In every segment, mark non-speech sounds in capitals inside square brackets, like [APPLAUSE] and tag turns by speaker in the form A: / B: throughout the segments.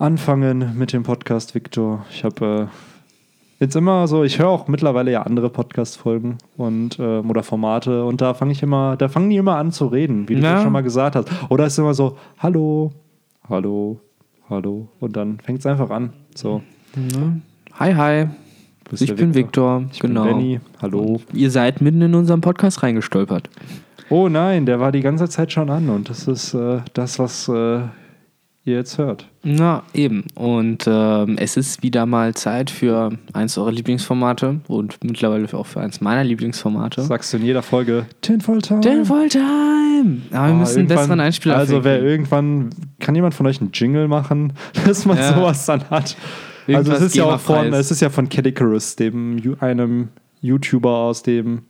A: anfangen mit dem Podcast, Victor. Ich habe äh, jetzt immer so, ich höre auch mittlerweile ja andere Podcast-Folgen und äh, oder Formate und da fange ich immer, da fangen die immer an zu reden, wie du
B: Ja.
A: das schon mal gesagt hast. Oder ist immer so, hallo, hallo, hallo und dann fängt es einfach an. So,
B: Hi, hi.
A: du bist
B: Ich bin Victor.
A: Ich
B: genau.
A: bin Benny. Hallo.
B: Ihr seid mitten in unserem Podcast reingestolpert.
A: Oh nein, der war die ganze Zeit schon an und das ist äh, das, was äh, ihr jetzt hört.
B: Na, eben. Und ähm, es ist wieder mal Zeit für eins eurer Lieblingsformate und mittlerweile auch für eins meiner Lieblingsformate.
A: Sagst du in jeder Folge. Tinfoil Time.
B: Den Volltime! Aber wir
A: Ah,
B: müssen einen besseren Einspieler
A: Also wer irgendwann, kann jemand von euch einen Jingle machen, [LAUGHS] dass man
B: Ja.
A: sowas dann hat? also
B: Irgendwas
A: es ist ja auch von, es ist ja von Cadicarus, dem einem YouTuber aus dem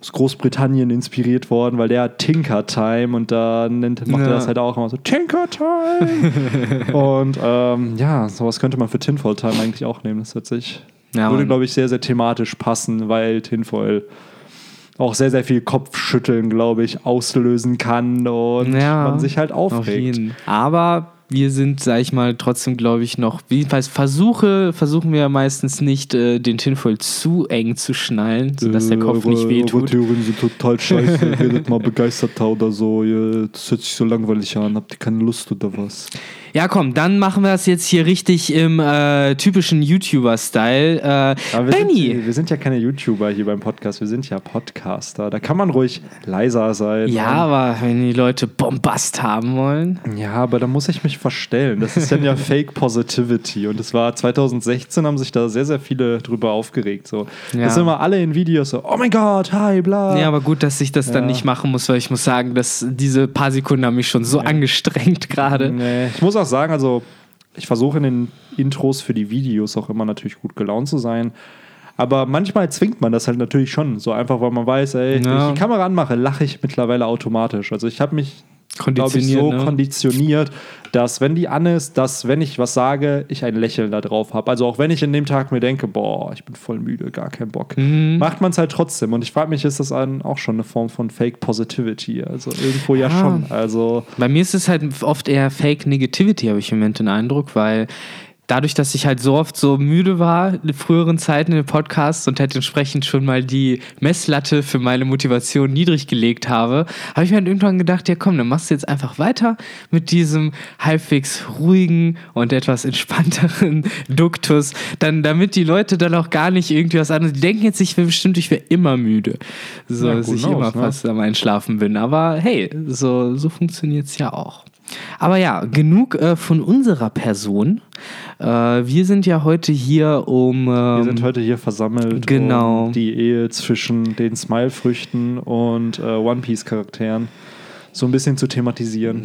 A: aus Großbritannien inspiriert worden, weil der hat Tinker Time und da nennt, macht er
B: Ja.
A: das halt auch immer so Tinker Time. [LAUGHS] und ähm, ja, sowas könnte man für Tinfoil Time eigentlich auch nehmen. Das hört sich,
B: Ja,
A: würde glaube ich sehr, sehr thematisch passen, weil Tinfoil auch sehr, sehr viel Kopfschütteln, glaube ich, auslösen kann und
B: Ja,
A: man sich halt
B: Auf
A: aufregt.
B: jeden. Aber wir sind, sag ich mal, trotzdem, glaube ich, noch. Jedenfalls Versuche, versuchen wir ja meistens nicht, äh, den Tinfoil zu eng zu schnallen, sodass der Kopf
A: Äh,
B: nicht
A: eure-
B: wehtut.
A: Eure Theorien sind total [LAUGHS] scheiße. Werdet mal begeisterter oder so. Das hört sich so langweilig an. Habt ihr keine Lust oder was?
B: Ja, komm, dann machen wir das jetzt hier richtig im äh, typischen YouTuber-Style. Äh,
A: wir,
B: Benny!
A: Sind, wir sind ja keine YouTuber hier beim Podcast. Wir sind ja Podcaster. Da kann man ruhig leiser sein.
B: Ja, aber wenn die Leute Bombast haben wollen.
A: Ja, aber da muss ich mich verstellen. Das ist dann ja [LAUGHS] Fake Positivity. Und es war 2016, haben sich da sehr, sehr viele drüber aufgeregt. So.
B: Ja.
A: Das sind immer alle in Videos so, oh mein Gott, hi, bla.
B: Ja, aber gut, dass ich das dann
A: Ja.
B: nicht machen muss, weil ich muss sagen, dass diese paar Sekunden haben mich schon so angestrengt gerade.
A: Nee. Ich muss auch sagen, also ich versuche in den Intros für die Videos auch immer natürlich gut gelaunt zu sein. Aber manchmal zwingt man das halt natürlich schon. So einfach, weil man weiß, ey,
B: Ja.
A: wenn ich die Kamera anmache, lache ich mittlerweile automatisch. Also ich habe mich, glaube ich, so
B: ne?
A: konditioniert, dass wenn die an ist, dass wenn ich was sage, ich ein Lächeln da drauf habe. Also auch wenn ich in dem Tag mir denke, boah, ich bin voll müde, gar keinen Bock,
B: Mhm.
A: macht man es halt trotzdem. Und ich frage mich, ist das an, auch schon eine Form von Fake Positivity? Also irgendwo ja,
B: Ja.
A: schon. Also
B: Bei mir ist es halt oft eher Fake Negativity, habe ich im Moment den Eindruck, weil dadurch, dass ich halt so oft so müde war in früheren Zeiten in den Podcasts und halt entsprechend schon mal die Messlatte für meine Motivation niedrig gelegt habe, habe ich mir halt irgendwann gedacht, ja komm, dann machst du jetzt einfach weiter mit diesem halbwegs ruhigen und etwas entspannteren [LAUGHS] Duktus, dann damit die Leute dann auch gar nicht irgendwie was anderes, die denken jetzt, ich bin bestimmt, ich wäre immer müde, so
A: Ja,
B: dass ich
A: knows,
B: immer
A: ne?
B: fast am Einschlafen bin, aber hey, so, so funktioniert es ja auch. Aber ja, genug äh, von unserer Person. Äh, wir sind ja heute hier, um.
A: Wir
B: Ähm,
A: sind heute hier versammelt,
B: genau.
A: um die Ehe zwischen den Smile-Früchten und äh, One Piece-Charakteren so ein bisschen zu thematisieren.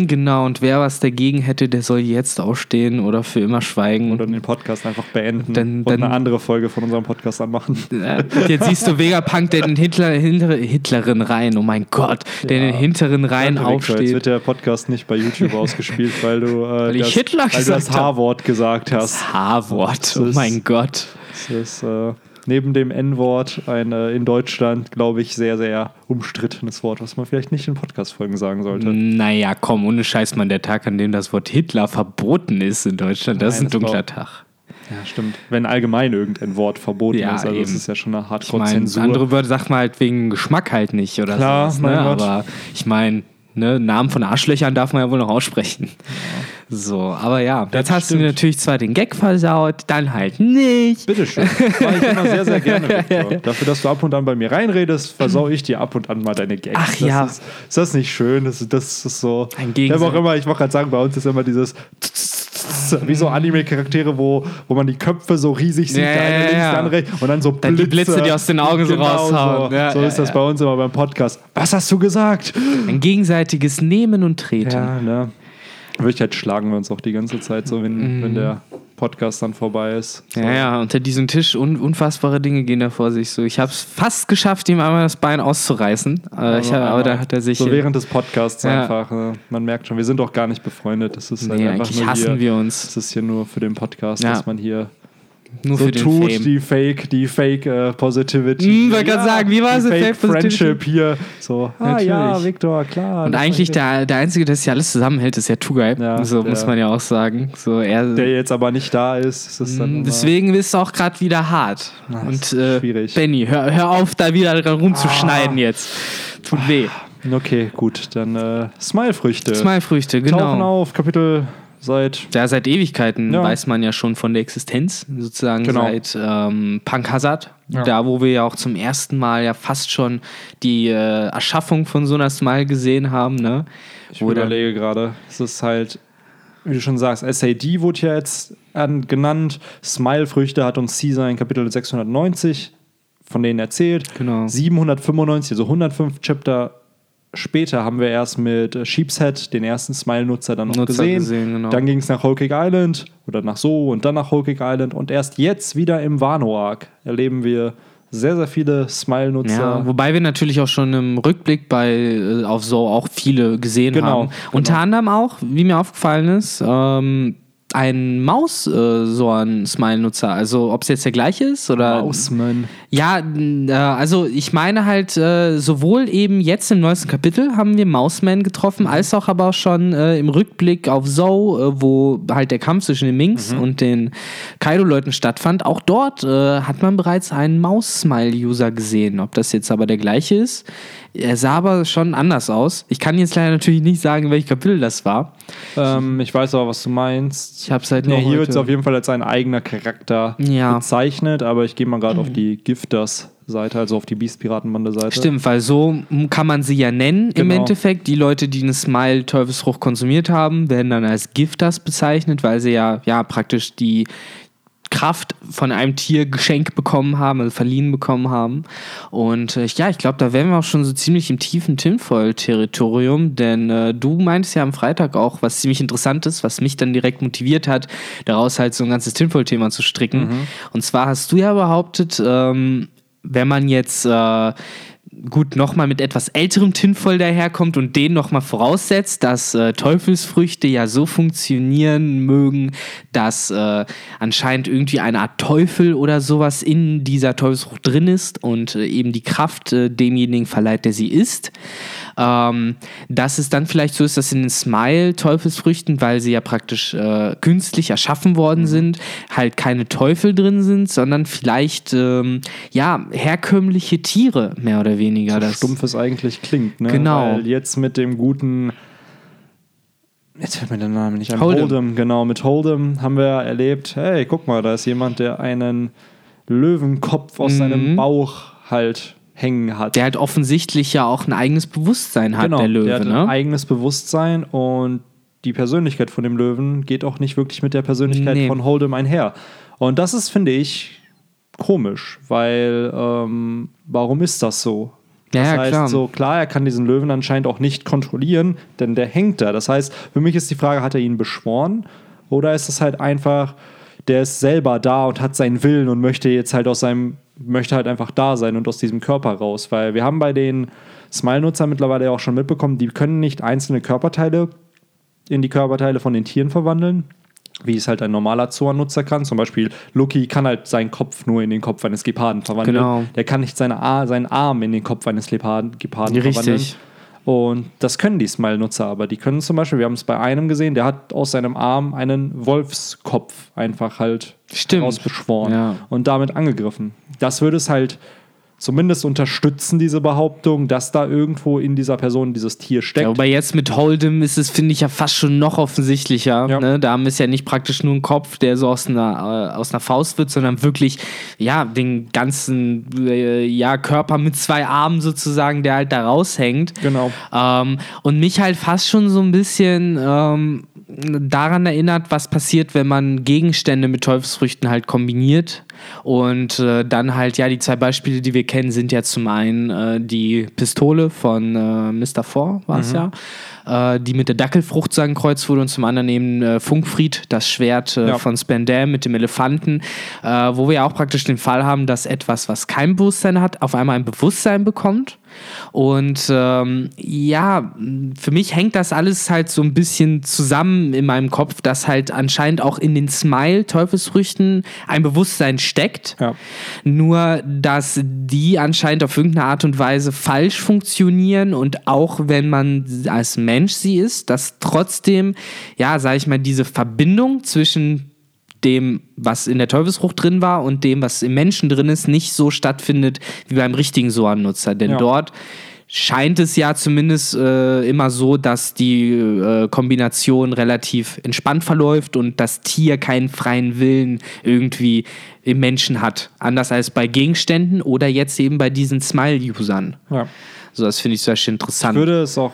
B: Mhm, genau, und wer was dagegen hätte, der soll jetzt aufstehen oder für immer schweigen.
A: Oder den Podcast einfach beenden
B: Dann-
A: und
B: dann-
A: eine andere Folge von unserem Podcast anmachen.
B: Äh, Jetzt siehst du Vegapunk, der in den Hitler, hintere, Hitlerin Reihen, oh mein Gott, der in den hinteren Reihen
A: Danke, Victor. Jetzt
B: aufsteht.
A: wird der Podcast nicht bei YouTube [LAUGHS] ausgespielt, weil du, äh,
B: Weil
A: das, weil du
B: gesagt
A: das. H-Wort gesagt hast.
B: Das H-Wort, oh mein Gott.
A: Das ist äh, neben dem N-Wort ein äh, in Deutschland, glaube ich, sehr, sehr umstrittenes Wort, was man vielleicht nicht in Podcast-Folgen sagen sollte.
B: Naja, komm, ohne Scheiß, man, der Tag, an dem das Wort Hitler verboten ist in Deutschland, das
A: Nein,
B: ist ein
A: das war-
B: dunkler Tag.
A: Ja, stimmt. Wenn allgemein irgendein Wort verboten
B: Ja,
A: ist, also das ist ja schon eine
B: Ich meine,
A: Hardcore-Zensur.
B: andere Wörter sagt man halt wegen Geschmack halt nicht oder
A: mein
B: ne? Aber ich meine, ne, Namen von Arschlöchern darf man ja wohl noch aussprechen. So, aber ja, jetzt hast du
A: stimmt.
B: mir natürlich zwar den Gag versaut, dann halt nicht.
A: Bitteschön. Mache ich immer sehr, sehr gerne, Victor. [LAUGHS] Dafür, dass du ab und an bei mir reinredest, versau ich dir ab und an mal deine Gags.
B: Ach
A: das
B: ja.
A: Ist, ist das nicht schön? Das, ist- das ist so.
B: Ein Gegensatz.
A: auch immer, ich wollte gerade sagen, bei uns ist immer dieses [LAUGHS] wie so Anime-Charaktere, wo, wo man die Köpfe so riesig sieht,
B: Ja, ja,
A: links,
B: ja.
A: andere rechts und dann so Blitze.
B: Dann die Blitze, die aus den Augen so raushauen.
A: So,
B: Ja,
A: so ist das bei uns immer beim Podcast. Was hast du gesagt?
B: Ein gegenseitiges Nehmen und Treten.
A: Ja, ne? In Wirklichkeit [LAUGHS] schlagen wir uns auch die ganze Zeit so, wenn, wenn der Podcast dann vorbei ist. So.
B: Mhm. Ja, ja, unter diesem Tisch un unfassbare Dinge gehen da vor sich. So, ich habe es fast geschafft, ihm einmal das Bein auszureißen. Äh, ich hab, aber da hat er sich.
A: So während des Podcasts
B: Ja.
A: einfach, äh, man merkt schon, wir sind doch gar nicht befreundet. Das ist halt
B: nee,
A: einfach
B: eigentlich
A: nur
B: hassen
A: hier,
B: wir uns.
A: Das ist hier nur für den Podcast,
B: Ja.
A: dass man hier
B: Nur
A: so
B: für den
A: tut
B: Fame.
A: die Fake, die Fake äh, Positivity.
B: Hm, wollte grad sagen, wie war es,
A: Fake,
B: Fake Positivity?
A: Friendship hier. So, ah ja,
B: Natürlich.
A: Victor, klar.
B: Und eigentlich der, der Einzige, der sich alles zusammenhält, ist ja Tugai.
A: Ja,
B: so
A: der-
B: muss man ja auch sagen. So, er,
A: der jetzt aber nicht da ist. ist es dann
B: Mm,
A: immer-
B: Deswegen ist es auch gerade wieder hart.
A: Na,
B: Und
A: ist
B: äh,
A: schwierig.
B: Benny, hör, hör auf, da wieder dran rumzuschneiden jetzt. Tut weh.
A: Okay, gut, dann äh, Smile-Früchte.
B: Smilefrüchte,
A: Tauchen
B: genau.
A: auf, Kapitel seit.
B: Ja, seit Ewigkeiten
A: Ja.
B: weiß man ja schon von der Existenz, sozusagen
A: Genau.
B: seit ähm, Punk Hazard.
A: Ja.
B: Da, wo wir ja auch zum ersten Mal ja fast schon die äh, Erschaffung von so einer Smile gesehen haben, ne?
A: Ich
B: Wo
A: überlege gerade. Es ist halt, wie du schon sagst, SAD wurde ja jetzt an, genannt. Smile-Früchte hat uns Caesar in Kapitel 690 von denen erzählt.
B: Genau.
A: 795, also 105 Chapter später haben wir erst mit äh, Sheepshead den ersten Smile-Nutzer dann noch
B: Nutzer
A: gesehen.
B: gesehen, genau.
A: Dann ging es nach Cake Island oder nach So und dann nach Cake Island und erst jetzt wieder im Wano-Arc erleben wir sehr, sehr viele Smile-Nutzer.
B: Ja, wobei wir natürlich auch schon im Rückblick bei äh, auf so auch viele gesehen
A: Genau,
B: haben.
A: genau.
B: Unter anderem auch, wie mir aufgefallen ist, ähm, ein Maus äh, so ein Smile-Nutzer. Also ob es jetzt der gleiche ist oder
A: Mausman.
B: ja, äh, also ich meine halt, äh, sowohl eben jetzt im neuesten Kapitel haben wir Mouseman getroffen, als auch aber auch schon äh, im Rückblick auf Zoe, äh, wo halt der Kampf zwischen den Minks und den Kaido-Leuten stattfand. Auch dort äh, hat man bereits einen Maus-Smile-User gesehen. Ob das jetzt aber der gleiche ist, er sah aber schon anders aus. Ich kann jetzt leider natürlich nicht sagen, welches Kapitel das war.
A: Ähm, ich weiß aber, was du meinst.
B: Ich habe es halt
A: Nee,
B: nur
A: hier wird es auf jeden Fall als ein eigener Charakter
B: Ja.
A: bezeichnet, aber ich gehe mal gerade auf die Gifters-Seite, also auf die Beast-Piratenbande-Seite.
B: Stimmt, weil so kann man sie ja nennen im
A: Genau.
B: Endeffekt. Die Leute, die eine Smile Teufelsfrucht konsumiert haben, werden dann als Gifters bezeichnet, weil sie ja, ja praktisch die Kraft von einem Tier geschenkt bekommen haben, also verliehen bekommen haben. Und äh, ja, ich glaube, da wären wir auch schon so ziemlich im tiefen Tinfoil-Territorium, denn äh, du meintest ja am Freitag auch, was ziemlich interessant ist, was mich dann direkt motiviert hat, daraus halt so ein ganzes Tinfoil-Thema zu stricken. Und zwar hast du ja behauptet, ähm, wenn man jetzt äh, gut nochmal mit etwas älterem Tinfoil daherkommt und den nochmal voraussetzt, dass äh, Teufelsfrüchte ja so funktionieren mögen, dass äh, anscheinend irgendwie eine Art Teufel oder sowas in dieser Teufelsfrucht drin ist und äh, eben die Kraft äh, demjenigen verleiht, der sie isst. Ähm, dass es dann vielleicht so ist, dass in den Smile-Teufelsfrüchten, weil sie ja praktisch äh, künstlich erschaffen worden sind, halt keine Teufel drin sind, sondern vielleicht ähm, ja herkömmliche Tiere mehr oder weniger.
A: So
B: das
A: stumpf es eigentlich klingt. Ne?
B: Genau.
A: Weil jetzt mit dem guten. Jetzt fällt mir der Name nicht ein.
B: Hold'em.
A: Hold'em, genau. Mit Hold'em haben wir erlebt, hey, guck mal, da ist jemand, der einen Löwenkopf aus
B: Mhm.
A: seinem Bauch halt hängen hat.
B: der halt offensichtlich ja auch ein eigenes Bewusstsein hat,
A: genau,
B: der Löwe.
A: der hat ein
B: ne?
A: eigenes Bewusstsein und die Persönlichkeit von dem Löwen geht auch nicht wirklich mit der Persönlichkeit
B: Nee.
A: von Hold'em einher. Und das ist, finde ich, komisch, weil ähm, warum ist das so? Das
B: ja,
A: heißt,
B: klar.
A: so klar, er kann diesen Löwen anscheinend auch nicht kontrollieren, denn der hängt da. Das heißt, für mich ist die Frage, hat er ihn beschworen oder ist es halt einfach, der ist selber da und hat seinen Willen und möchte jetzt halt aus seinem, möchte halt einfach da sein und aus diesem Körper raus, weil wir haben bei den Smile-Nutzern mittlerweile ja auch schon mitbekommen, die können nicht einzelne Körperteile in die Körperteile von den Tieren verwandeln, wie es halt ein normaler Zoan-Nutzer kann. Zum Beispiel Lucky kann halt seinen Kopf nur in den Kopf eines Geparden verwandeln.
B: Genau.
A: Der kann nicht seine Ar seinen Arm in den Kopf eines Geparden, Geparden
B: Richtig.
A: verwandeln. Und das können die Smile-Nutzer aber. Die können zum Beispiel, wir haben es bei einem gesehen, der hat aus seinem Arm einen Wolfskopf einfach halt
B: Stimmt.
A: rausbeschworen
B: Ja.
A: und damit angegriffen. Das würde es halt zumindest unterstützen, diese Behauptung, dass da irgendwo in dieser Person dieses Tier steckt.
B: Ja, aber jetzt mit Hold'em ist es, finde ich, ja fast schon noch offensichtlicher.
A: Ja.
B: Ne? Da haben es ja nicht praktisch nur ein Kopf, der so aus einer, äh, aus einer Faust wird, sondern wirklich, ja, den ganzen äh, ja, Körper mit zwei Armen sozusagen, der halt da raushängt.
A: Genau.
B: Ähm, und mich halt fast schon so ein bisschen ähm, daran erinnert, was passiert, wenn man Gegenstände mit Teufelsfrüchten halt kombiniert. Und äh, dann halt, ja, die zwei Beispiele, die wir kennen, sind ja zum einen äh, die Pistole von äh, Mr. Four, war es ja, äh, die mit der Dackelfrucht sagen kreuzt wurde und zum anderen eben äh, Funkfried, das Schwert äh,
A: Ja.
B: von Spandam mit dem Elefanten, äh, wo wir ja auch praktisch den Fall haben, dass etwas, was kein Bewusstsein hat, auf einmal ein Bewusstsein bekommt. Und ähm, ja, für mich hängt das alles halt so ein bisschen zusammen in meinem Kopf, dass halt anscheinend auch in den Smile-Teufelsfrüchten ein Bewusstsein steckt.
A: Ja.
B: Nur, dass die anscheinend auf irgendeine Art und Weise falsch funktionieren und auch wenn man als Mensch sie ist, dass trotzdem, ja, sag ich mal, diese Verbindung zwischen dem, was in der Teufelsfrucht drin war und dem, was im Menschen drin ist, nicht so stattfindet wie beim richtigen Soan-Nutzer. Denn
A: Ja.
B: dort scheint es ja zumindest äh, immer so, dass die äh, Kombination relativ entspannt verläuft und das Tier keinen freien Willen irgendwie im Menschen hat. Anders als bei Gegenständen oder jetzt eben bei diesen Smile-Usern.
A: Ja.
B: So, das finde ich zum Beispiel interessant.
A: Ich würde es auch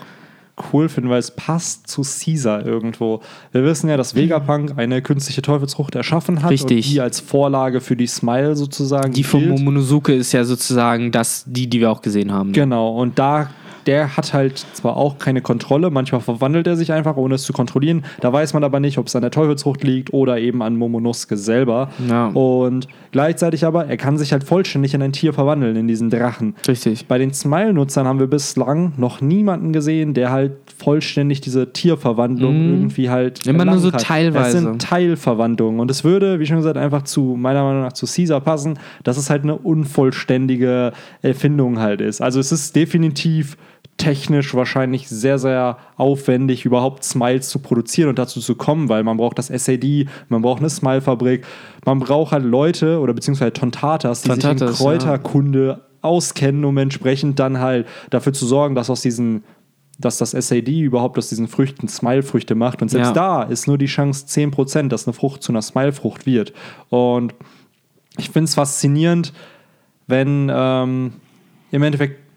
A: cool finden, weil es passt zu Caesar irgendwo. Wir wissen ja, dass Vegapunk eine künstliche Teufelsfrucht erschaffen hat
B: Richtig.
A: und die als Vorlage für die Smile sozusagen
B: die von
A: gilt.
B: Momonosuke ist ja sozusagen das, die, die wir auch gesehen haben.
A: Genau, und da der hat halt zwar auch keine Kontrolle, manchmal verwandelt er sich einfach, ohne es zu kontrollieren. Da weiß man aber nicht, ob es an der Teufelsfrucht liegt oder eben an Momonosuke selber.
B: Ja.
A: Und gleichzeitig aber, er kann sich halt vollständig in ein Tier verwandeln, in diesen Drachen.
B: Richtig.
A: Bei den Smile-Nutzern haben wir bislang noch niemanden gesehen, der halt vollständig diese Tierverwandlung irgendwie halt.
B: Mhm. Immer nur so
A: hat.
B: teilweise.
A: Es sind Teilverwandlungen. Und es würde, wie schon gesagt, einfach zu, meiner Meinung nach, zu Caesar passen, dass es halt eine unvollständige Erfindung halt ist. Also es ist definitiv technisch wahrscheinlich sehr, sehr aufwendig, überhaupt Smiles zu produzieren und dazu zu kommen, weil man braucht das SAD, man braucht eine Smile-Fabrik, man braucht halt Leute oder beziehungsweise Tontatas, die sich
B: Tontatas,
A: in Kräuterkunde auskennen, um entsprechend dann halt dafür zu sorgen, dass aus diesen dass das SAD überhaupt aus diesen Früchten Smile-Früchte macht. Und selbst
B: Ja.
A: da ist nur die Chance 10%, dass eine Frucht zu einer Smile-Frucht wird. Und ich finde es faszinierend, wenn ähm, im Endeffekt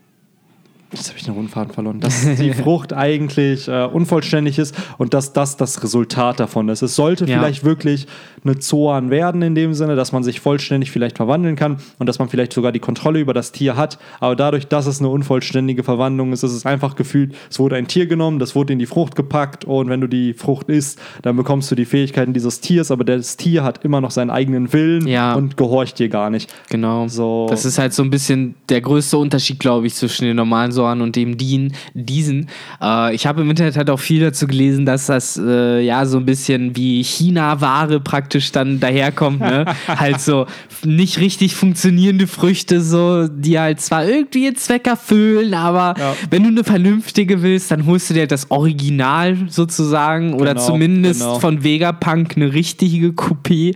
A: Jetzt habe ich den Rundfaden verloren. Dass die [LAUGHS] Frucht eigentlich äh, unvollständig ist und dass das das Resultat davon ist. Es sollte
B: Ja.
A: vielleicht wirklich eine Zoan werden in dem Sinne, dass man sich vollständig vielleicht verwandeln kann und dass man vielleicht sogar die Kontrolle über das Tier hat. Aber dadurch, dass es eine unvollständige Verwandlung ist, ist es einfach gefühlt, es wurde ein Tier genommen, das wurde in die Frucht gepackt und wenn du die Frucht isst, dann bekommst du die Fähigkeiten dieses Tiers, aber das Tier hat immer noch seinen eigenen Willen
B: Ja.
A: und gehorcht dir gar nicht.
B: Genau.
A: So.
B: Das ist halt so ein bisschen der größte Unterschied, glaube ich, zwischen den normalen Sorten und dem Dien, diesen. Äh, ich habe im Internet halt auch viel dazu gelesen, dass das äh, ja so ein bisschen wie China-Ware praktisch dann daherkommt. Ne? [LAUGHS] halt so nicht richtig funktionierende Früchte, so, die halt zwar irgendwie ihren Zweck erfüllen, aber
A: Ja.
B: wenn du eine vernünftige willst, dann holst du dir halt das Original sozusagen oder
A: Genau,
B: zumindest
A: genau.
B: von Vegapunk eine richtige Kopie.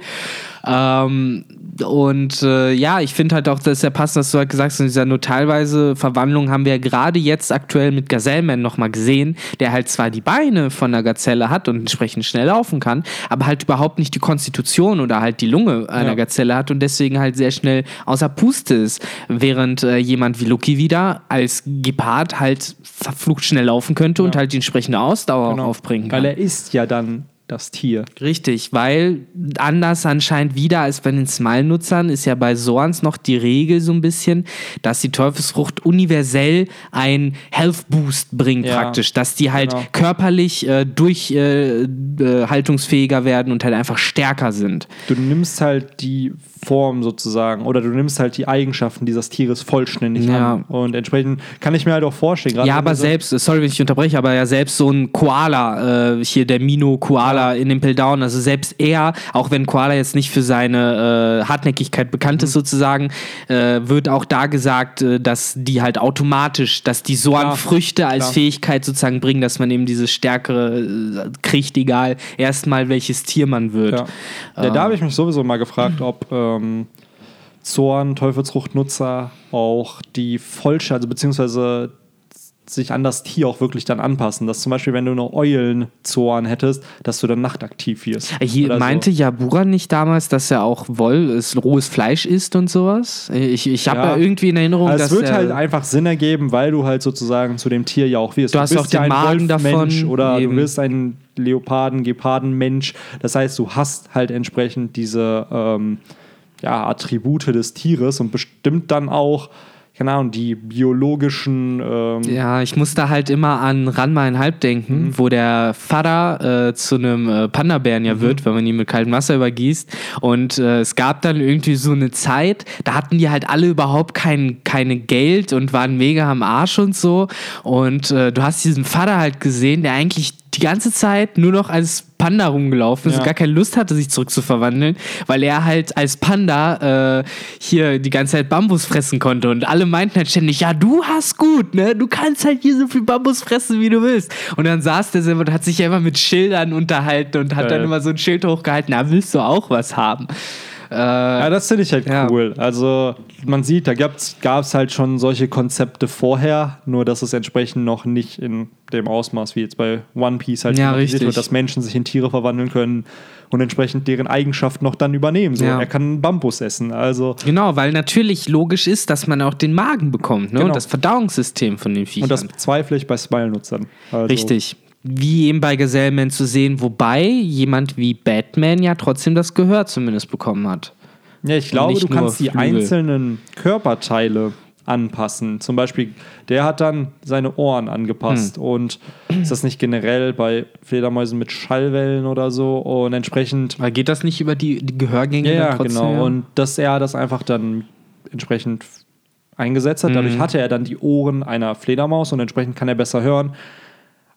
B: Ähm, und äh, ja, ich finde halt auch, dass sehr passend, dass du halt gesagt hast, in dieser nur teilweise Verwandlung haben wir ja gerade jetzt aktuell mit Gazelleman nochmal gesehen, der halt zwar die Beine von einer Gazelle hat und entsprechend schnell laufen kann, aber halt überhaupt nicht die Konstitution oder halt die Lunge einer
A: Ja.
B: Gazelle hat und deswegen halt sehr schnell außer Puste ist. Während äh, jemand wie Lucky wieder als Gepard halt verflucht schnell laufen könnte und halt die entsprechende Ausdauer
A: Genau.
B: aufbringen kann.
A: Weil er ist ja dann das Tier.
B: Richtig, weil anders anscheinend wieder als bei den Smile-Nutzern ist ja bei Soans noch die Regel so ein bisschen, dass die Teufelsfrucht universell einen Health Boost bringt
A: Ja,
B: praktisch, dass die halt
A: genau.
B: körperlich äh, durchhaltungsfähiger werden und halt einfach stärker sind.
A: Du nimmst halt die Form sozusagen oder du nimmst halt die Eigenschaften dieses Tieres vollständig
B: Ja.
A: an. Und entsprechend kann ich mir halt auch vorstellen.
B: Ja, aber selbst, sorry, wenn ich unterbreche, aber ja selbst so ein Koala, äh, hier der Mino-Koala in Impel Down, also selbst er, auch wenn Koala jetzt nicht für seine äh, Hartnäckigkeit bekannt
A: Mhm.
B: ist sozusagen, äh, wird auch da gesagt, äh, dass die halt automatisch, dass die so an Früchte als
A: klar.
B: Fähigkeit sozusagen bringen, dass man eben diese Stärkere äh, kriegt, egal erstmal welches Tier man wird.
A: Ja. ja, da habe ich mich sowieso mal gefragt, ob ähm, Zorn, Teufelsfruchtnutzer auch die Vollsche, also beziehungsweise sich an das Tier auch wirklich dann anpassen. Dass zum Beispiel, wenn du eine Eulenzorn hättest, dass du dann nachtaktiv wirst.
B: Hier
A: Oder
B: meinte
A: so.
B: Jabura nicht damals, dass er auch Woll, es, rohes Fleisch isst und sowas? Ich, ich habe
A: Ja.
B: ja. irgendwie in Erinnerung,
A: Also
B: dass
A: es wird halt einfach Sinn ergeben, weil du halt sozusagen zu dem Tier ja auch wirst.
B: Du hast
A: bist
B: auch den
A: ja ein
B: Magen davon,
A: oder
B: eben.
A: du wirst ein Leoparden, Gepardenmensch. Das heißt, du hast halt entsprechend diese ähm, ja, Attribute des Tieres und bestimmt dann auch keine Ahnung, die biologischen. Ähm
B: ja, ich muss da halt immer an Ranma in Halb denken, mhm. wo der Vater äh, zu einem äh, Panda-Bären ja mhm. wird, wenn man ihn mit kaltem Wasser übergießt. Und äh, es gab dann irgendwie so eine Zeit, da hatten die halt alle überhaupt kein keine Geld und waren mega am Arsch und so. Und äh, du hast diesen Vater halt gesehen, der eigentlich die ganze Zeit nur noch als Panda rumgelaufen ist ja. und gar keine Lust hatte, sich zurückzuverwandeln, weil er halt als Panda äh, hier die ganze Zeit Bambus fressen konnte. Und alle meinten halt ständig, ja, du hast gut, ne? Du kannst halt hier so viel Bambus fressen, wie du willst. Und dann saß der selber und hat sich ja immer mit Schildern unterhalten und hat ja. dann immer so ein Schild hochgehalten, na, willst du auch was haben?
A: Äh, ja, das finde ich halt ja. cool. Also man sieht, da gab es halt schon solche Konzepte vorher, nur dass es entsprechend noch nicht in dem Ausmaß wie jetzt bei One Piece halt
B: ja, wird,
A: dass Menschen sich in Tiere verwandeln können und entsprechend deren Eigenschaften noch dann übernehmen. So, ja. Er kann Bambus essen. Also
B: genau, weil natürlich logisch ist, dass man auch den Magen bekommt ne? Genau. und das Verdauungssystem von den Viechern.
A: Und das zweifle ich bei Smile-Nutzern.
B: Also Richtig wie eben bei Gesellman zu sehen, wobei jemand wie Batman ja trotzdem das Gehör zumindest bekommen hat.
A: Ja, ich glaube, du kannst die einzelnen Körperteile anpassen. Zum Beispiel, der hat dann seine Ohren angepasst. Hm. Und ist das nicht generell bei Fledermäusen mit Schallwellen oder so? Und entsprechend.
B: Aber geht das nicht über die, die Gehörgänge?
A: Ja, ja genau. Und dass er das einfach dann entsprechend eingesetzt hat. Dadurch hm. hatte er dann die Ohren einer Fledermaus und entsprechend kann er besser hören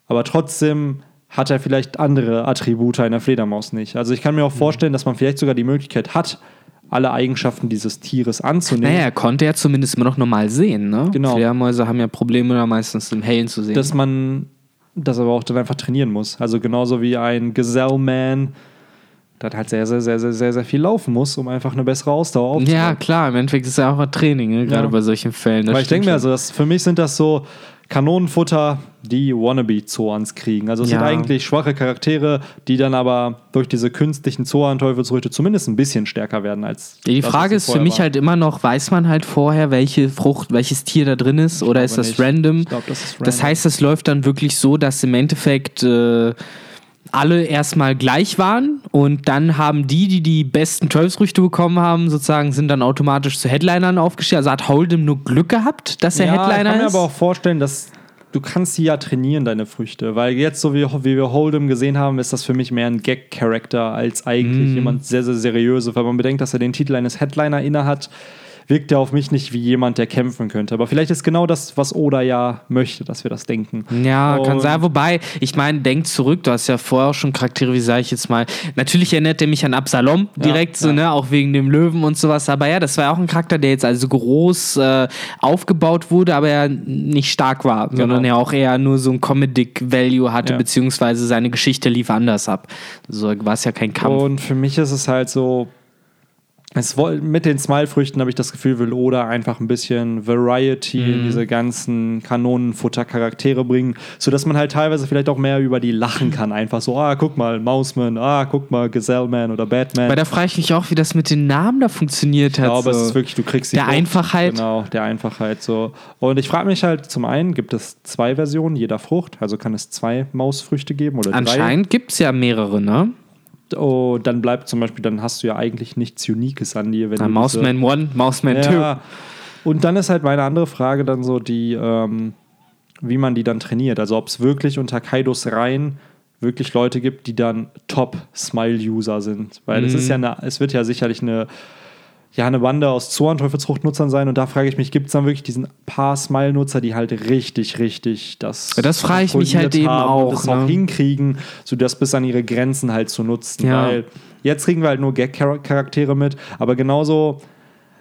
A: aber trotzdem hat er vielleicht andere Attribute einer Fledermaus nicht. Also ich kann mir auch mhm. vorstellen, dass man vielleicht sogar die Möglichkeit hat, alle Eigenschaften dieses Tieres anzunehmen.
B: Naja, konnte er zumindest immer noch normal sehen, ne?
A: Genau.
B: Fledermäuse haben ja Probleme, da meistens im Hellen zu sehen.
A: Dass man das aber auch dann einfach trainieren muss. Also genauso wie ein Gazelle-Man dann halt sehr, sehr, sehr, sehr, sehr, sehr viel laufen muss, um einfach eine bessere Ausdauer aufzubauen.
B: Ja, klar, im Endeffekt ist es ja auch mal Training, ne? gerade ja. bei solchen Fällen.
A: Weil ich denke mir, also das, für mich sind das so, Kanonenfutter, die Wannabe-Zoans kriegen. Also es ja. sind eigentlich schwache Charaktere, die dann aber durch diese künstlichen Zoan-Teufelsröte zumindest ein bisschen stärker werden als.
B: Ja, die das, Frage ist für mich war. halt immer noch, weiß man halt vorher, welche Frucht, welches Tier da drin ist, ich oder ist das random? Ich glaube, das ist random. Das heißt, es läuft dann wirklich so, dass im Endeffekt. Äh, alle erstmal gleich waren und dann haben die, die die besten Teufelsfrüchte bekommen haben, sozusagen sind dann automatisch zu Headlinern aufgestellt. Also hat Hold'em nur Glück gehabt, dass er ja, Headliner ist. Ich kann
A: mir aber auch vorstellen, dass du kannst sie ja trainieren, deine Früchte. Weil jetzt, so wie, wie wir Hold'em gesehen haben, ist das für mich mehr ein Gag-Charakter als eigentlich mm. jemand sehr, sehr seriöse. Weil man bedenkt, dass er den Titel eines Headliner innehat. hat wirkt er auf mich nicht wie jemand, der kämpfen könnte. Aber vielleicht ist genau das, was Oda ja möchte, dass wir das denken.
B: Ja, Und kann sein. Wobei, ich meine, denk zurück, du hast ja vorher auch schon Charaktere, wie sage ich jetzt mal. Natürlich erinnert er mich an Absalom direkt, ja, so, ja. ne, auch wegen dem Löwen und sowas. Aber ja, das war ja auch ein Charakter, der jetzt also groß äh, aufgebaut wurde, aber er nicht stark war, genau. sondern er auch eher nur so ein Comedic Value hatte, ja. beziehungsweise seine Geschichte lief anders ab. So war es ja kein Kampf.
A: Und für mich ist es halt so, es, mit den Smile-Früchten habe ich das Gefühl, will Oda einfach ein bisschen Variety mhm. in diese ganzen Kanonenfutter-Charaktere bringen, sodass man halt teilweise vielleicht auch mehr über die lachen kann. Einfach so, ah, guck mal, Mouseman, ah, guck mal, Gazelleman oder Batman.
B: Weil da frage ich mich auch, wie das mit den Namen da funktioniert hat.
A: Ich glaube, so. es ist wirklich, du kriegst
B: die Der Einfachheit.
A: Genau, der Einfachheit so. Und ich frage mich halt, zum einen, gibt es zwei Versionen jeder Frucht? Also kann es zwei Mausfrüchte geben oder
B: Anscheinend gibt es ja mehrere, ne?
A: Oh, dann bleibt zum Beispiel, dann hast du ja eigentlich nichts Uniques an dir. Wenn
B: Na, Mouseman 1, Mouseman 2. Ja.
A: Und dann ist halt meine andere Frage dann so die, ähm, wie man die dann trainiert. Also ob es wirklich unter Kaidos Reihen wirklich Leute gibt, die dann Top-Smile-User sind. Weil es ist mhm. ja eine, es wird ja sicherlich eine ja, eine Bande aus Zorn-Teufelsfruchtnutzern sein. Und da frage ich mich, gibt es dann wirklich diesen paar Smile-Nutzer, die halt richtig, richtig das.
B: Ja, das frage ich mich halt eben auch.
A: das ne? auch hinkriegen, so das bis an ihre Grenzen halt zu nutzen. Ja. Weil jetzt kriegen wir halt nur Gag-Charaktere mit. Aber genauso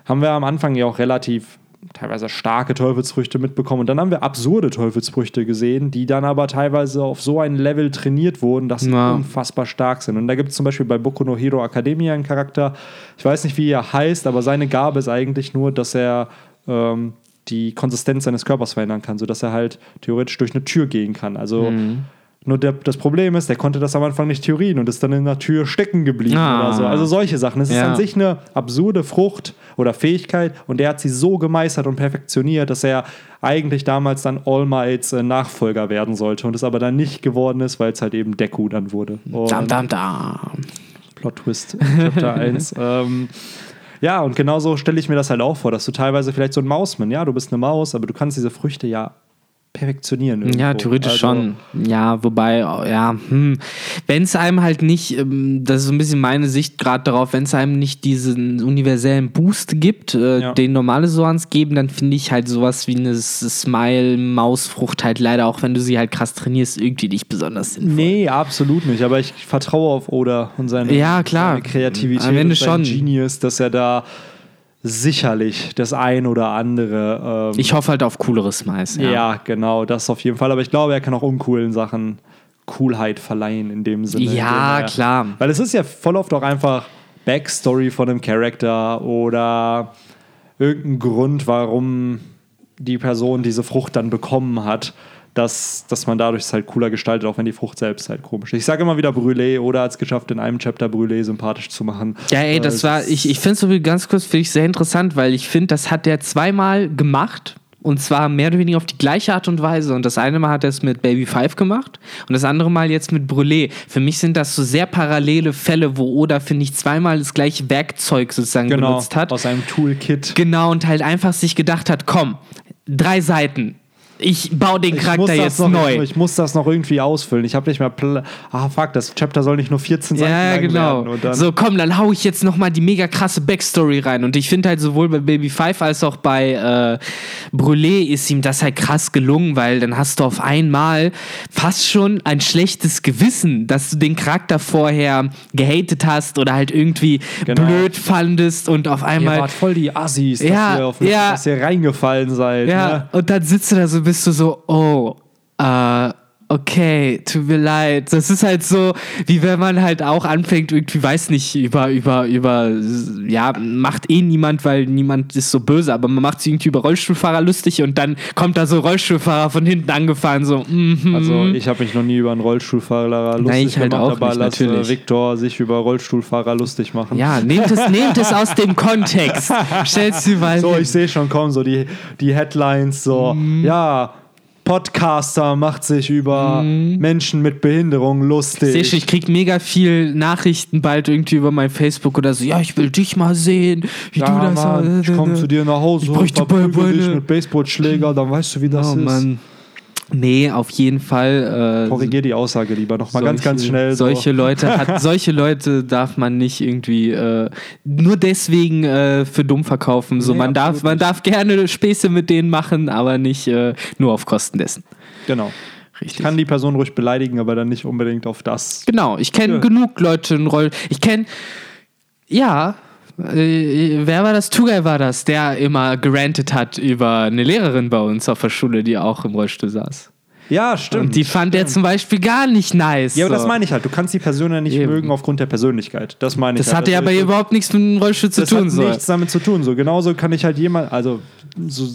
A: haben wir am Anfang ja auch relativ teilweise starke Teufelsfrüchte mitbekommen. Und dann haben wir absurde Teufelsfrüchte gesehen, die dann aber teilweise auf so ein Level trainiert wurden, dass sie ja. unfassbar stark sind. Und da gibt es zum Beispiel bei Boku no Hero Academia einen Charakter, ich weiß nicht, wie er heißt, aber seine Gabe ist eigentlich nur, dass er ähm, die Konsistenz seines Körpers verändern kann, sodass er halt theoretisch durch eine Tür gehen kann. Also mhm. Nur der, das Problem ist, der konnte das am Anfang nicht theorien und ist dann in der Tür stecken geblieben ah. oder so. Also solche Sachen. Es ja. ist an sich eine absurde Frucht oder Fähigkeit und der hat sie so gemeistert und perfektioniert, dass er eigentlich damals dann All Mights äh, Nachfolger werden sollte und es aber dann nicht geworden ist, weil es halt eben Deku dann wurde.
B: Und dam, dam, dam.
A: Plot Twist Chapter [LAUGHS] 1. ähm, Ja, und genauso stelle ich mir das halt auch vor, dass du teilweise vielleicht so ein Mausmann, ja, du bist eine Maus, aber du kannst diese Früchte ja perfektionieren. Irgendwo.
B: Ja, theoretisch
A: Also,
B: schon. Ja, wobei, ja, hm, wenn es einem halt nicht, ähm, das ist so ein bisschen meine Sicht gerade darauf, wenn es einem nicht diesen universellen Boost gibt, äh,
A: Ja.
B: den normale Soans geben, dann finde ich halt sowas wie eine Smile-Mausfrucht halt leider, auch wenn du sie halt krass trainierst, irgendwie nicht besonders sinnvoll.
A: Nee, absolut nicht. Aber ich vertraue auf Oda und seine,
B: Ja, klar.
A: seine Kreativität
B: Am Ende
A: und sein
B: schon.
A: Genius, dass er da sicherlich das ein oder andere. Ähm,
B: Ich hoffe halt auf coolere Smiles.
A: ja.
B: Ja.
A: genau, das auf jeden Fall. Aber ich glaube, er kann auch uncoolen Sachen Coolheit verleihen in dem Sinne.
B: Ja,
A: er-
B: klar.
A: Weil es ist ja voll oft auch einfach Backstory von einem Charakter oder irgendein Grund, warum die Person diese Frucht dann bekommen hat, dass, dass man dadurch es halt cooler gestaltet, auch wenn die Frucht selbst halt komisch ist. Ich sage immer wieder Brûlé oder hat es geschafft, in einem Chapter Brûlé sympathisch zu machen.
B: Ja, ey,
A: Äh,
B: das war, ich, ich finde es so ganz kurz finde ich sehr interessant, weil ich finde, das hat der zweimal gemacht. Und zwar mehr oder weniger auf die gleiche Art und Weise. Und das eine Mal hat er es mit Baby Five gemacht und das andere Mal jetzt mit Brûlé. Für mich sind das so sehr parallele Fälle, wo Oda, finde ich, zweimal das gleiche Werkzeug sozusagen
A: genau,
B: benutzt hat.
A: aus einem Toolkit.
B: Genau, und halt einfach sich gedacht hat, komm, drei Seiten. Ich baue den Charakter jetzt
A: noch,
B: neu.
A: Ich muss das noch irgendwie ausfüllen. Ich habe nicht mehr. Pl ah, fuck, das Chapter soll nicht nur 14 Seiten
B: Ja,
A: lang
B: genau.
A: werden.
B: So, komm, dann hau ich jetzt noch mal die mega krasse Backstory rein. Und ich finde halt sowohl bei Baby Five als auch bei äh, Brûlé ist ihm das halt krass gelungen, weil dann hast du auf einmal fast schon ein schlechtes Gewissen, dass du den Charakter vorher gehatet hast oder halt irgendwie
A: Genau.
B: blöd fandest und auf
A: Ihr
B: einmal
A: wart voll die Assis, dass,
B: Ja,
A: ihr, auf,
B: ja.
A: dass ihr reingefallen seid.
B: Ja,
A: Ne?
B: und dann sitzt du da so, bist du so, oh, äh, okay, tut mir leid. Das ist halt so, wie wenn man halt auch anfängt, irgendwie, weiß nicht, über, über, über, ja, macht eh niemand, weil niemand ist so böse, aber man macht sich irgendwie über Rollstuhlfahrer lustig und dann kommt da so Rollstuhlfahrer von hinten angefahren, so, mhm.
A: Also ich habe mich noch nie über einen Rollstuhlfahrer lustig
B: ich halt
A: gemacht,
B: auch
A: aber
B: nicht,
A: lass
B: natürlich.
A: äh, Viktor sich über Rollstuhlfahrer lustig machen.
B: ja, nehmt es, nehmt es aus dem Kontext. [LAUGHS] Stellst du mal
A: So,
B: hin.
A: ich sehe schon kommen, so die, die Headlines, so,
B: Mhm.
A: ja, Podcaster macht sich über Menschen mit Behinderung lustig.
B: Mhm. Sehr schön, ich krieg mega viel Nachrichten bald irgendwie über mein Facebook oder so. Ja, ich will dich mal sehen, wie
A: ja,
B: du das
A: Mann, ich komme zu dir nach Hause
B: Ich
A: und verprügel dich mit Baseballschläger, dann weißt du, wie das
B: Oh
A: ist.
B: Mann. Nee, auf jeden Fall. Äh,
A: Korrigier die Aussage lieber nochmal ganz, ganz schnell.
B: Solche Leute hat, [LAUGHS] solche Leute darf man nicht irgendwie äh, nur deswegen äh, für dumm verkaufen. So,
A: Nee,
B: man darf, man
A: nicht.
B: darf gerne Späße mit denen machen, aber nicht äh, nur auf Kosten dessen.
A: So. Genau.
B: Richtig.
A: Ich kann die Person ruhig beleidigen, aber dann nicht unbedingt auf das.
B: Genau, ich kenne
A: Ja.
B: genug Leute in Roll. Ich kenne, ja, äh, wer war das? Tugay war das, der immer gerantet hat über eine Lehrerin bei uns auf der Schule, die auch im Rollstuhl saß.
A: Ja, stimmt.
B: Und die fand er zum Beispiel gar nicht nice.
A: ja, aber
B: so.
A: das meine ich halt. Du kannst die Person ja nicht
B: Eben.
A: mögen aufgrund der Persönlichkeit. Das meine ich
B: Das
A: halt.
B: hat ja
A: Also
B: aber überhaupt nichts mit dem Rollstuhl zu
A: das
B: tun.
A: hat
B: So.
A: nichts damit zu tun. So genauso kann ich halt jemand, also so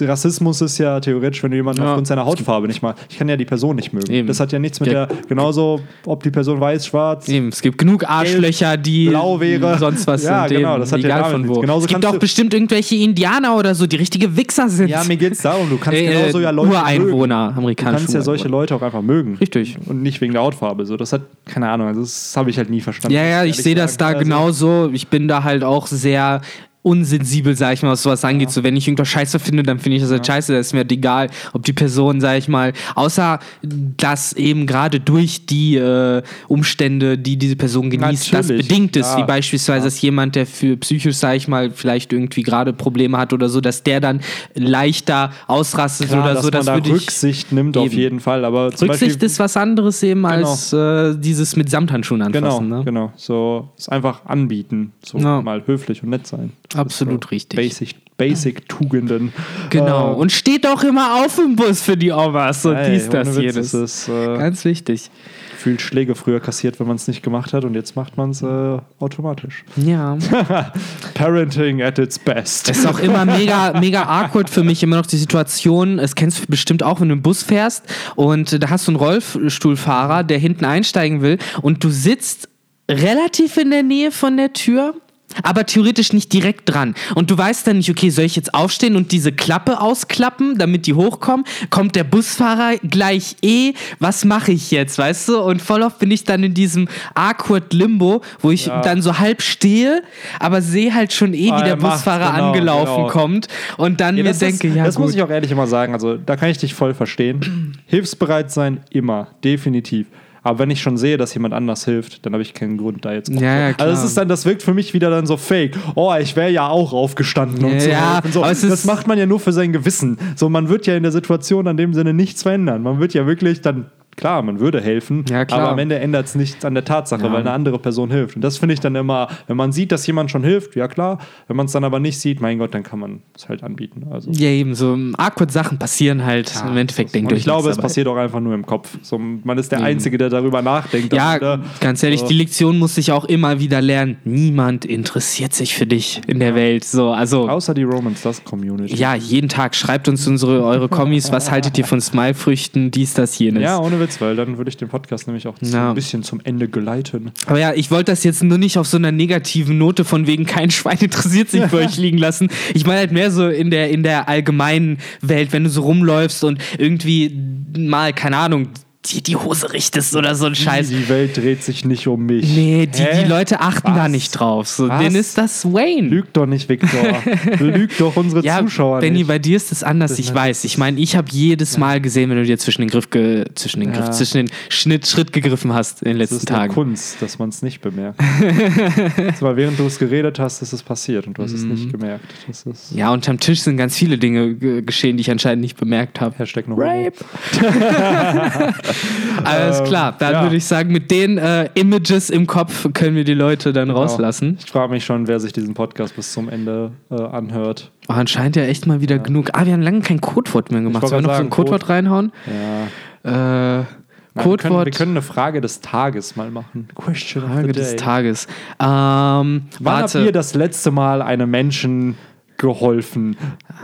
A: Rassismus ist ja theoretisch, wenn du jemanden
B: Ja.
A: aufgrund seiner Hautfarbe nicht magst. Ich kann ja die Person nicht mögen.
B: Eben.
A: Das hat ja nichts mit
B: Ja.
A: der, genauso, ob die Person weiß, schwarz,
B: Eben, es gibt genug Arschlöcher, die
A: blau wäre.
B: sonst was
A: Ja,
B: sind.
A: genau, das hat ja
B: egal
A: damit
B: von wo.
A: Genauso
B: es gibt auch
A: du-
B: bestimmt irgendwelche Indianer oder so, die richtige Wichser sind.
A: Ja, mir geht's darum, du kannst
B: Äh,
A: genauso ja Leute.
B: Ureinwohner,
A: Du
B: amerikanische
A: kannst ja solche. Leute auch einfach mögen.
B: Richtig.
A: Und nicht wegen der Hautfarbe. So, das hat, keine Ahnung, also das habe ich halt nie verstanden.
B: Ja, ja, ich sehe das da.
A: Also,
B: genauso. Ich bin da halt auch sehr unsensibel, sag ich mal, was sowas angeht. So, wenn ich irgendwas scheiße finde, dann finde ich das halt scheiße. Das ist mir halt egal, ob die Person, sag ich mal, außer dass eben gerade durch die äh, Umstände, die diese Person genießt, das
A: Natürlich,
B: bedingt ist.
A: ja.
B: Wie beispielsweise, dass jemand, der für psychisch, sag ich mal, vielleicht irgendwie gerade Probleme hat oder so, dass der dann leichter ausrastet
A: Klar,
B: oder
A: dass
B: so.
A: man
B: Das
A: da. Rücksicht nimmt auf
B: Eben.
A: jeden Fall. Aber
B: Rücksicht
A: Beispiel,
B: ist was anderes eben
A: Genau.
B: als äh, dieses mit Samthandschuhen
A: Genau,
B: anfassen. ne?
A: genau. So es einfach anbieten. So
B: Ja.
A: mal höflich und nett sein. Das
B: Absolut
A: so
B: richtig.
A: Basic, basic Tugenden.
B: Genau.
A: Äh,
B: Und steht auch immer auf im Bus für die Omas und
A: ey,
B: dies, das,
A: ohne Witz,
B: jenes.
A: Es ist äh,
B: Ganz wichtig.
A: gefühlt Schläge früher kassiert, wenn man es nicht gemacht hat und jetzt macht man es äh, automatisch.
B: Ja. [LAUGHS]
A: Parenting at its best.
B: Es ist auch immer [LAUGHS] mega, mega awkward für mich immer noch die Situation, es kennst du bestimmt auch, wenn du im Bus fährst und äh, da hast du einen Rollstuhlfahrer, der hinten einsteigen will und du sitzt relativ in der Nähe von der Tür aber theoretisch nicht direkt dran. Und du weißt dann nicht, okay, soll ich jetzt aufstehen und diese Klappe ausklappen, damit die hochkommen? Kommt der Busfahrer gleich eh? Was mache ich jetzt, weißt du? Und voll oft bin ich dann in diesem awkward Limbo, wo ich
A: Ja.
B: dann so halb stehe, aber sehe halt schon eh,
A: Ah,
B: wie der
A: er macht,
B: Busfahrer
A: genau,
B: angelaufen
A: genau.
B: kommt und dann
A: Ja,
B: mir denke,
A: ist,
B: ja
A: das
B: gut.
A: muss ich auch ehrlich immer sagen. Also da kann ich dich voll verstehen. [CLEARS THROAT] Hilfsbereit sein, immer, definitiv. Aber wenn ich schon sehe, dass jemand anders hilft, dann habe ich keinen Grund, da jetzt.
B: Ja, ja, klar.
A: Also das ist dann, das wirkt für mich wieder dann so fake. Oh, ich wäre ja auch aufgestanden und so.
B: Ja,
A: und so.
B: es
A: Das macht man ja nur für sein Gewissen. So, man wird ja in der Situation an dem Sinne nichts verändern. Man wird ja wirklich dann. Klar, man würde helfen,
B: Ja, klar.
A: aber am Ende ändert es nichts an der Tatsache,
B: Ja.
A: weil eine andere Person hilft. Und das finde ich dann immer, wenn man sieht, dass jemand schon hilft, ja klar. Wenn man es dann aber nicht sieht, mein Gott, dann kann man es halt anbieten. Also.
B: ja, eben so awkward Sachen passieren halt. Im Endeffekt denkt
A: Und
B: euch
A: ich glaube, es
B: dabei.
A: passiert auch einfach nur im Kopf. So, man ist der
B: Eben.
A: Einzige, der darüber nachdenkt.
B: Ja,
A: darüber.
B: ganz ehrlich, die Lektion muss ich auch immer wieder lernen. Niemand interessiert sich für dich in der Welt. So, also
A: Außer die Romans das Community.
B: ja, jeden Tag schreibt uns unsere eure Kommis. Was haltet ihr von Smile-Früchten? Dies, das, jenes.
A: Ja, ohne Witz, weil dann würde ich den Podcast nämlich auch so ein bisschen zum Ende geleiten.
B: Aber ja, ich wollte das jetzt nur nicht auf so einer negativen Note von wegen kein Schwein interessiert sich für [LAUGHS] euch liegen lassen. Ich meine halt mehr so in der, in der allgemeinen Welt, wenn du so rumläufst und irgendwie mal, keine Ahnung, die, die Hose richtest oder so ein Scheiß.
A: Die Welt dreht sich nicht um mich.
B: Nee, die,
A: Hä?
B: die Leute achten da
A: Was?
B: nicht drauf. So,
A: Was?
B: ist das Wayne.
A: Lüg doch nicht, Victor. [LAUGHS] Lüg doch unsere
B: ja,
A: Zuschauer
B: Benny,
A: nicht.
B: bei dir ist es anders, ich weiß. Ich meine, ich habe jedes Mal gesehen, wenn du dir zwischen den Griff, zwischen den Griff,
A: Ja.
B: zwischen den Schnitt, Schritt gegriffen hast in den
A: Das
B: letzten
A: ist eine
B: Tagen.
A: Kunst, dass man es nicht bemerkt. [LAUGHS] weil während du es geredet hast, ist es passiert und du hast es
B: Mhm.
A: nicht gemerkt. Das ist
B: Ja, unterm Tisch sind ganz viele Dinge ge- geschehen, die ich anscheinend nicht bemerkt habe.
A: Hashtag no
B: Rape. [LAUGHS] [LAUGHS] Alles klar, dann
A: Ähm, ja.
B: würde ich sagen, mit den äh, Images im Kopf können wir die Leute dann rauslassen.
A: Ich frage mich schon, wer sich diesen Podcast bis zum Ende äh, anhört.
B: Oh, anscheinend ja echt mal wieder genug. Ah, wir haben lange kein Codewort mehr gemacht. Sollen wir noch so ein
A: sagen,
B: Codewort reinhauen?
A: Ja.
B: Äh,
A: Nein, wir, können,
B: Codewort.
A: wir können eine Frage des Tages mal machen. Question of
B: Frage des. Tages. Ähm,
A: Wann habt ihr das letzte Mal einem Menschen geholfen,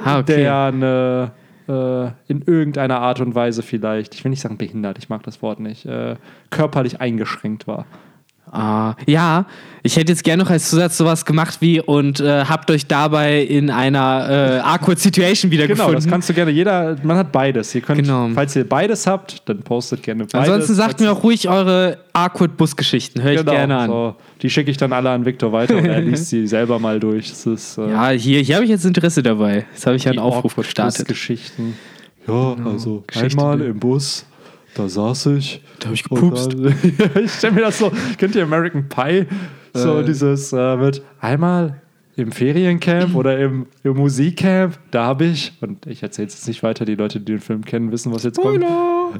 B: Ah, okay.
A: der eine äh, in irgendeiner Art und Weise vielleicht, ich will nicht sagen behindert, ich mag das Wort nicht, äh, körperlich eingeschränkt war?
B: Ah, ja, ich hätte jetzt gerne noch als Zusatz sowas gemacht wie und äh, habt euch dabei in einer äh, awkward Situation
A: Genau,
B: wiedergefunden.
A: das kannst du gerne, jeder, man hat beides. Ihr könnt,
B: Genau.
A: falls ihr beides habt, dann postet gerne beides.
B: Ansonsten sagt mir auch ruhig eure awkward Busgeschichten. Höre ich
A: Genau,
B: gerne an.
A: So, die schicke ich dann alle an Victor weiter und er [LAUGHS] liest sie selber mal durch. Das ist, äh,
B: Ja, hier, hier habe ich jetzt Interesse dabei. Jetzt habe ich ja einen Aufruf gestartet.
A: Geschichten. Ja, also
B: Geschichte.
A: einmal im Bus, da saß ich.
B: Da habe ich gepupst.
A: dann- [LAUGHS] ich stelle mir das so, kennt ihr American Pie? So
B: Äh.
A: dieses äh, mit einmal im Feriencamp [LAUGHS] oder im, im Musikcamp, da habe ich, und ich erzähle es jetzt nicht weiter, die Leute, die den Film kennen, wissen, was jetzt kommt. Äh,
B: Ich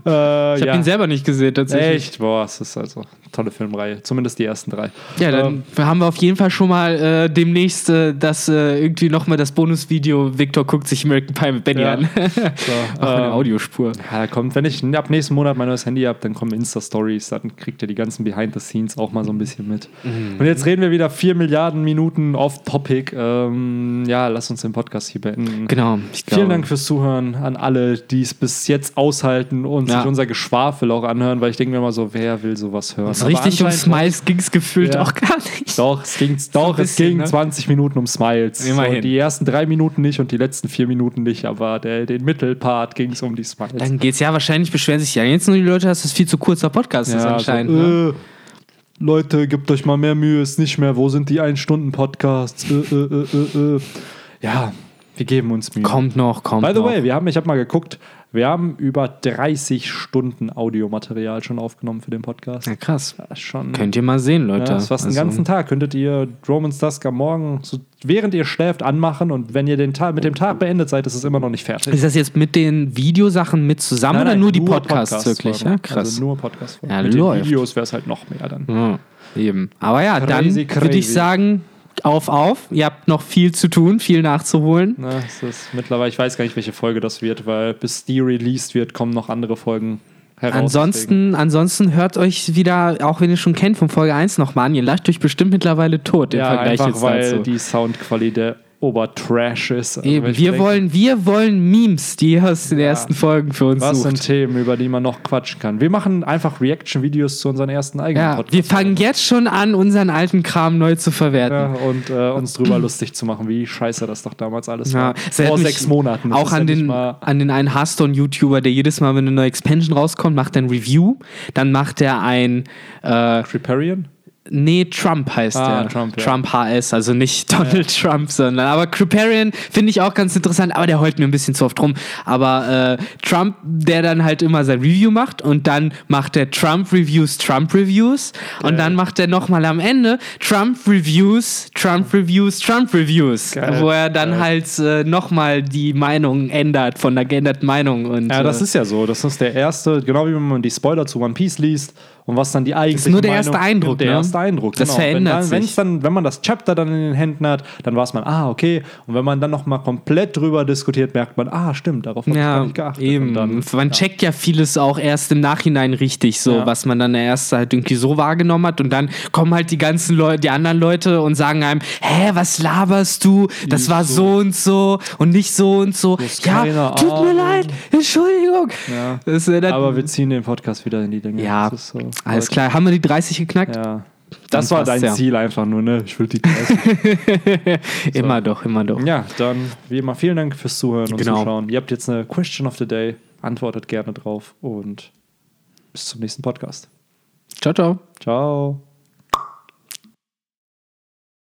B: habe
A: ja.
B: ihn selber nicht gesehen, tatsächlich.
A: Echt? Boah, es ist also eine tolle Filmreihe. Zumindest die ersten drei.
B: Ja, dann
A: Ähm,
B: haben wir auf jeden Fall schon mal äh, demnächst äh, das äh, irgendwie nochmal das Bonusvideo. Victor guckt sich American Pie mit Benny
A: Ja.
B: an.
A: so,
B: eine [LAUGHS]
A: ähm,
B: Audiospur.
A: Ja, da kommt, wenn ich ab nächsten Monat mein neues Handy habe, dann kommen Insta-Stories, dann kriegt ihr die ganzen Behind-the-Scenes auch mal so ein bisschen mit.
B: Mhm.
A: Und jetzt reden wir wieder vier Milliarden Minuten off-Topic. Ähm, ja, lass uns den Podcast hier beenden.
B: Genau.
A: Vielen Dank fürs Zuhören an alle, die es bis jetzt aushalten und
B: Ja.
A: sich unser Geschwafel auch anhören, weil ich denke mir immer so, wer will sowas hören?
B: So richtig um Smiles ging es gefühlt
A: Ja.
B: auch gar nicht.
A: Doch, es ging, doch,
B: ein
A: es
B: bisschen,
A: ging
B: ne?
A: 20 Minuten um Smiles.
B: Immerhin.
A: So, die ersten drei Minuten nicht und die letzten vier Minuten nicht, aber der, den Mittelpart ging es um die Smiles.
B: Dann geht's ja wahrscheinlich, beschweren sich ja jetzt nur die Leute, dass es viel zu kurzer Podcast ist anscheinend.
A: so,
B: ne?
A: äh, Leute, gebt euch mal mehr Mühe, ist nicht mehr. Wo sind die Ein-Stunden-Podcasts? Äh, äh, äh, äh, äh. Ja, wir geben uns Mühe.
B: Kommt noch, kommt
A: By the
B: noch.
A: way, wir haben, ich habe mal geguckt, wir haben über 30 Stunden Audiomaterial schon aufgenommen für den Podcast.
B: Ja, krass.
A: Ist schon.
B: Könnt ihr mal sehen, Leute.
A: Ja, das ist fast den
B: Also,
A: ganzen Tag. Könntet ihr Romans Dusk am Morgen, so, während ihr schläft, anmachen und wenn ihr den Tag, mit dem Tag beendet seid, ist es immer noch nicht fertig.
B: Ist das jetzt mit den Videosachen mit zusammen
A: Nein,
B: oder
A: nein,
B: nur die Podcasts
A: Podcasts
B: wirklich? Ja, krass.
A: Also nur Podcasts.
B: Ja,
A: mit
B: läuft.
A: den Videos wäre es halt noch mehr dann.
B: Ja, eben. Aber ja, dann
A: Crazy,
B: würde ich sagen, auf, auf. Ihr habt noch viel zu tun, viel nachzuholen.
A: Na, es ist mittlerweile, ich weiß gar nicht, welche Folge das wird, weil bis die released wird, kommen noch andere Folgen heraus.
B: Ansonsten, ansonsten hört euch wieder, auch wenn ihr schon kennt, von Folge 1 nochmal an. Ihr lacht euch bestimmt mittlerweile tot im
A: ja,
B: Vergleich
A: einfach
B: jetzt
A: weil
B: dazu.
A: die Soundqualität Obertrash ist. Also
B: Eben, wir
A: denke,
B: wollen, wir wollen Memes, die aus den ersten Folgen für uns
A: Was
B: sucht.
A: sind Themen, über die man noch quatschen kann? Wir machen einfach Reaction-Videos zu unseren ersten eigenen
B: Ja,
A: Podcasts.
B: wir fangen jetzt schon an, unseren alten Kram neu zu verwerten.
A: Ja, und äh, uns [CLEARS THROAT] drüber lustig zu machen, wie scheiße das doch damals alles
B: Ja,
A: war. Vor sechs Monaten. Das
B: Auch
A: ja
B: an den, an den einen Hearthstone-YouTuber, der jedes Mal, wenn eine neue Expansion rauskommt, macht er ein Review. Dann macht er ein, äh,
A: Criparian?
B: Nee, Trump heißt
A: Ah,
B: er.
A: Trump, ja.
B: Trump HS, also nicht Donald Trump, sondern, aber Criparian finde ich auch ganz interessant, aber der heult mir ein bisschen zu oft rum. Aber äh, Trump, der dann halt immer sein Review macht und dann macht er Trump Reviews, Trump Reviews und dann macht er nochmal am Ende Trump Reviews, Trump Reviews, Trump Reviews,
A: Geil.
B: wo er dann
A: Geil.
B: halt äh, nochmal die Meinung ändert von der geänderten Meinung. Und,
A: Ja, das
B: äh,
A: ist ja so. Das ist der erste, genau wie wenn man die Spoiler zu One Piece liest und was dann die eigentliche
B: nur der
A: Meinung,
B: erste Eindruck,
A: Der
B: ne?
A: erste Eindruck,
B: Das
A: genau.
B: verändert
A: wenn dann,
B: sich.
A: Dann, wenn man das Chapter dann in den Händen hat, dann weiß man, ah, okay. Und wenn man dann nochmal komplett drüber diskutiert, merkt man, ah, stimmt, darauf habe ich gar
B: Ja,
A: nicht geachtet.
B: eben.
A: Dann,
B: man checkt ja vieles auch erst im Nachhinein richtig, so
A: Ja.
B: was man dann erst halt irgendwie so wahrgenommen hat und dann kommen halt die ganzen Leute, die anderen Leute und sagen einem, hä, was laberst du? Das
A: Nicht
B: war
A: so.
B: so und so und nicht so und so. Ja, tut mir leid, Entschuldigung.
A: Ja.
B: Das, äh, das,
A: Aber wir ziehen den Podcast wieder in die Länge.
B: ja,
A: Das ist so.
B: Alles klar. Haben wir die 30 geknackt?
A: Ja. Das war dein
B: ja.
A: Ziel einfach nur, ne? Ich will die [LAUGHS] 30.
B: Immer doch, immer doch.
A: ja, dann wie immer vielen Dank fürs Zuhören und
B: Genau.
A: Zuschauen. Ihr habt jetzt eine Question of the Day. Antwortet gerne drauf und bis zum nächsten Podcast.
B: Ciao, ciao.
A: Ciao.